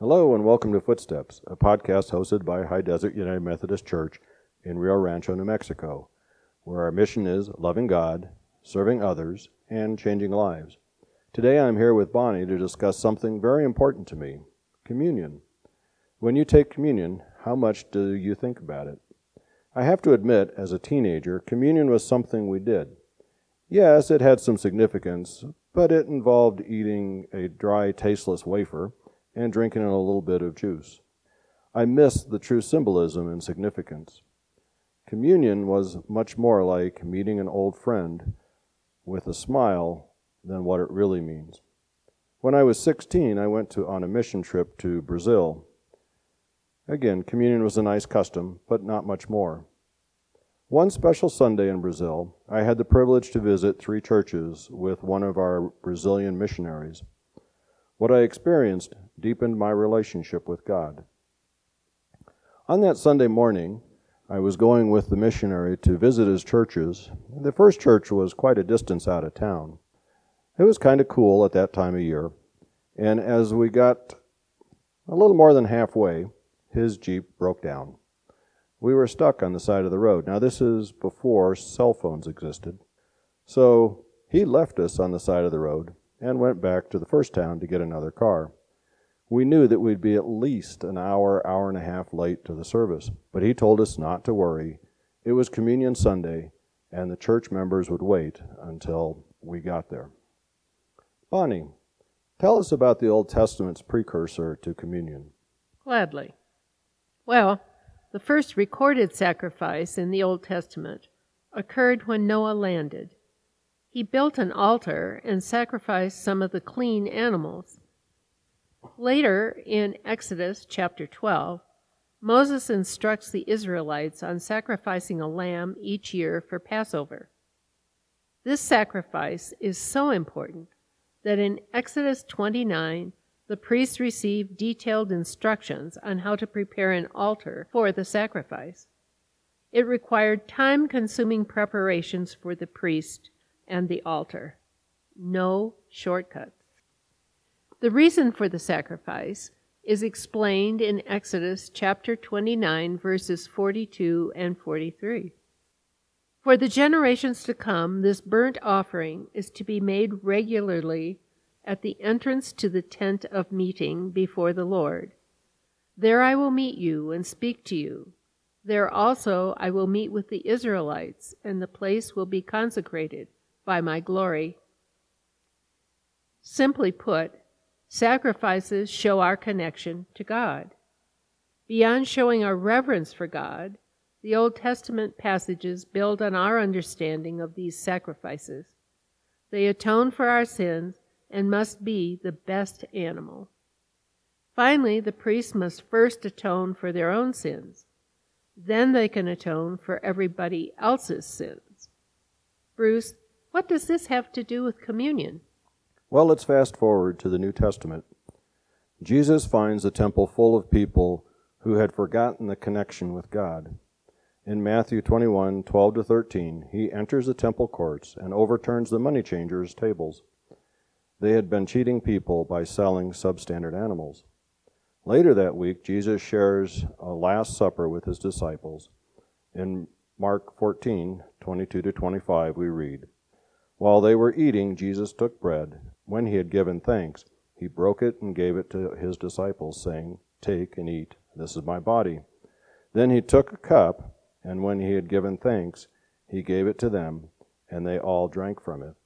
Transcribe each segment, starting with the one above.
Hello and welcome to Footsteps, a podcast hosted by High Desert United Methodist Church in Rio Rancho, New Mexico, where our mission is loving God, serving others, and changing lives. Today I'm here with Bonnie to discuss something very important to me communion. When you take communion, how much do you think about it? I have to admit, as a teenager, communion was something we did. Yes, it had some significance, but it involved eating a dry, tasteless wafer and drinking a little bit of juice. I missed the true symbolism and significance. Communion was much more like meeting an old friend with a smile than what it really means. When I was 16, I went to, on a mission trip to Brazil. Again, communion was a nice custom, but not much more. One special Sunday in Brazil, I had the privilege to visit three churches with one of our Brazilian missionaries. What I experienced deepened my relationship with God. On that Sunday morning, I was going with the missionary to visit his churches. The first church was quite a distance out of town. It was kind of cool at that time of year, and as we got a little more than halfway, his Jeep broke down. We were stuck on the side of the road. Now, this is before cell phones existed. So he left us on the side of the road and went back to the first town to get another car. We knew that we'd be at least an hour, hour and a half late to the service, but he told us not to worry. It was Communion Sunday, and the church members would wait until we got there. Bonnie, tell us about the Old Testament's precursor to communion. Gladly. Well, the first recorded sacrifice in the Old Testament occurred when Noah landed. He built an altar and sacrificed some of the clean animals. Later, in Exodus chapter 12, Moses instructs the Israelites on sacrificing a lamb each year for Passover. This sacrifice is so important that in Exodus 29, the priests receive detailed instructions on how to prepare an altar for the sacrifice. It required time consuming preparations for the priest and the altar. No shortcuts. The reason for the sacrifice is explained in Exodus chapter 29, verses 42 and 43. For the generations to come, this burnt offering is to be made regularly at the entrance to the tent of meeting before the Lord. There I will meet you and speak to you. There also I will meet with the Israelites, and the place will be consecrated by my glory. Simply put, sacrifices show our connection to God. Beyond showing our reverence for God, the Old Testament passages build on our understanding of these sacrifices. They atone for our sins and must be the best animal. Finally, the priests must first atone for their own sins. Then they can atone for everybody else's sins. Bruce, what does this have to do with communion? Well, let's fast forward to the New Testament. Jesus finds the temple full of people who had forgotten the connection with God. In Matthew 21 12 to 13, he enters the temple courts and overturns the money changers' tables. They had been cheating people by selling substandard animals. Later that week, Jesus shares a Last Supper with his disciples. In Mark 14 22 to 25, we read, while they were eating, Jesus took bread. When he had given thanks, he broke it and gave it to his disciples, saying, Take and eat. This is my body. Then he took a cup, and when he had given thanks, he gave it to them, and they all drank from it.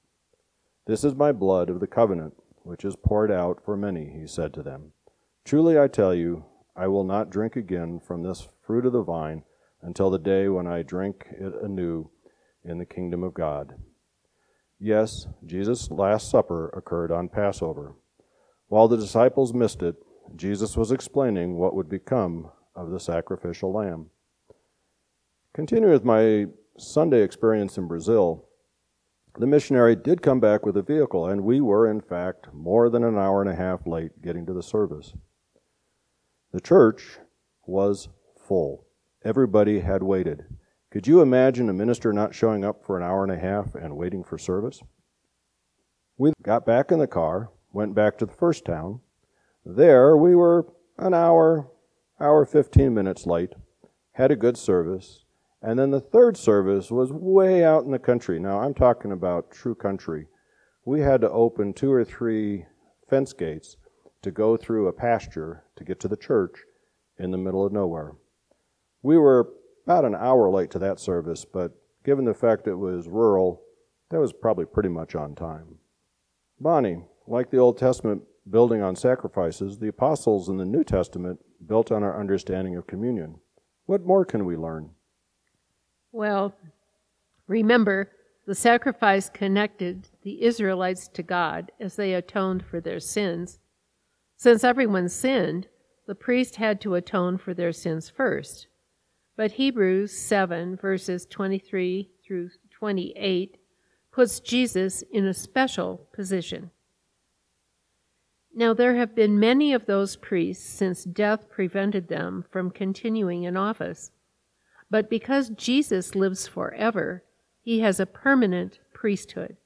This is my blood of the covenant, which is poured out for many, he said to them. Truly I tell you, I will not drink again from this fruit of the vine until the day when I drink it anew in the kingdom of God. Yes, Jesus' Last Supper occurred on Passover. While the disciples missed it, Jesus was explaining what would become of the sacrificial lamb. Continuing with my Sunday experience in Brazil, the missionary did come back with a vehicle, and we were, in fact, more than an hour and a half late getting to the service. The church was full. Everybody had waited. Could you imagine a minister not showing up for an hour and a half and waiting for service? We got back in the car, went back to the first town. There we were an hour, hour 15 minutes late, had a good service, and then the third service was way out in the country. Now, I'm talking about true country. We had to open two or three fence gates to go through a pasture to get to the church in the middle of nowhere. We were about an hour late to that service, but given the fact it was rural, that was probably pretty much on time. Bonnie, like the Old Testament building on sacrifices, the apostles in the New Testament built on our understanding of communion. What more can we learn? Well, remember, the sacrifice connected the Israelites to God as they atoned for their sins. Since everyone sinned, the priest had to atone for their sins first. But Hebrews 7, verses 23 through 28, puts Jesus in a special position. Now, there have been many of those priests since death prevented them from continuing in office. But because Jesus lives forever, he has a permanent priesthood.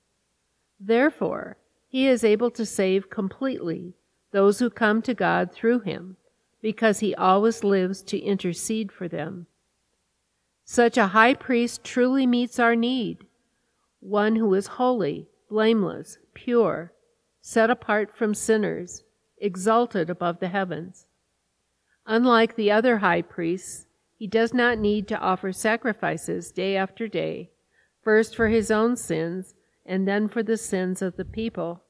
Therefore, he is able to save completely those who come to God through him, because he always lives to intercede for them. Such a high priest truly meets our need, one who is holy, blameless, pure, set apart from sinners, exalted above the heavens. Unlike the other high priests, he does not need to offer sacrifices day after day, first for his own sins and then for the sins of the people.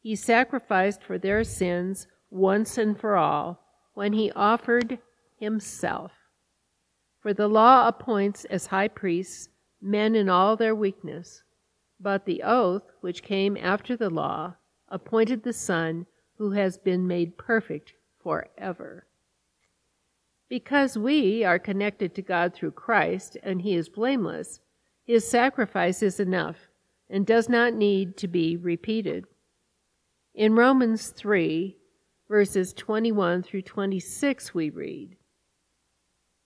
He sacrificed for their sins once and for all when he offered himself. For the law appoints as high priests men in all their weakness. But the oath, which came after the law, appointed the Son who has been made perfect for forever. Because we are connected to God through Christ and he is blameless, his sacrifice is enough and does not need to be repeated. In Romans 3, verses 21 through 26, we read,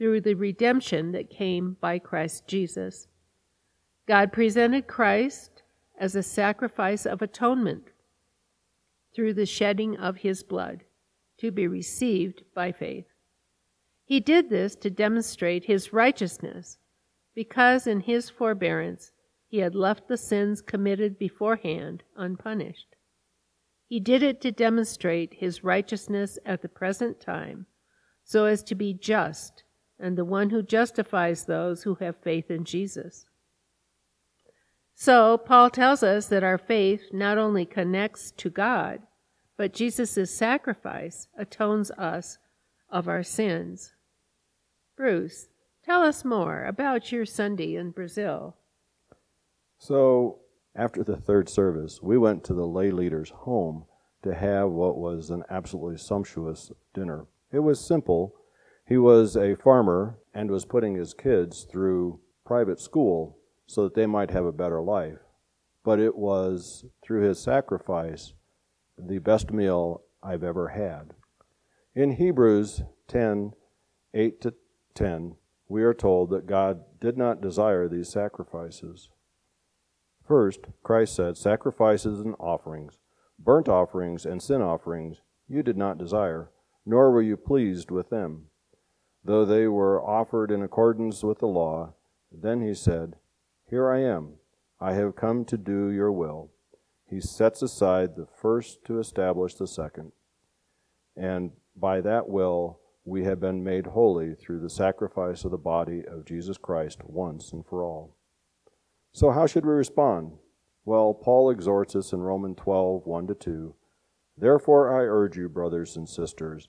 through the redemption that came by Christ Jesus. God presented Christ as a sacrifice of atonement through the shedding of his blood to be received by faith. He did this to demonstrate his righteousness, because in his forbearance he had left the sins committed beforehand unpunished. He did it to demonstrate his righteousness at the present time, so as to be just and the one who justifies those who have faith in Jesus. So, Paul tells us that our faith not only connects to God, but Jesus' sacrifice atones us of our sins. Bruce, tell us more about your Sunday in Brazil. So, after the third service, we went to the lay leader's home to have what was an absolutely sumptuous dinner. It was simple. He was a farmer and was putting his kids through private school so that they might have a better life. But it was through his sacrifice the best meal I've ever had. In Hebrews 10 8 to 10, we are told that God did not desire these sacrifices. First, Christ said, Sacrifices and offerings, burnt offerings and sin offerings, you did not desire, nor were you pleased with them. Though they were offered in accordance with the law, then he said, here I am. I have come to do your will. He sets aside the first to establish the second. And by that will, we have been made holy through the sacrifice of the body of Jesus Christ once and for all. So, how should we respond? Well, Paul exhorts us in Romans 12 1 to 2. Therefore, I urge you, brothers and sisters,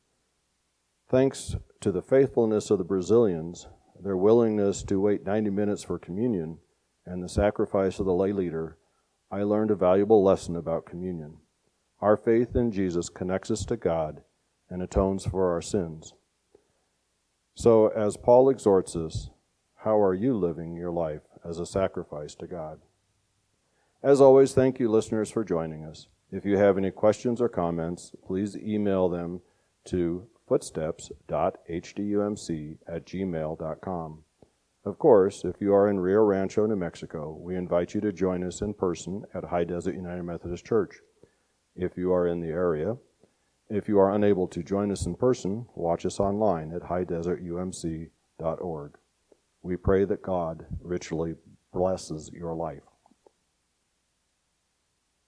Thanks to the faithfulness of the Brazilians, their willingness to wait 90 minutes for communion, and the sacrifice of the lay leader, I learned a valuable lesson about communion. Our faith in Jesus connects us to God and atones for our sins. So, as Paul exhorts us, how are you living your life as a sacrifice to God? As always, thank you, listeners, for joining us. If you have any questions or comments, please email them to footsteps.hdumc at gmail.com. Of course, if you are in Rio Rancho, New Mexico, we invite you to join us in person at High Desert United Methodist Church. If you are in the area, if you are unable to join us in person, watch us online at highdesertumc.org. We pray that God richly blesses your life.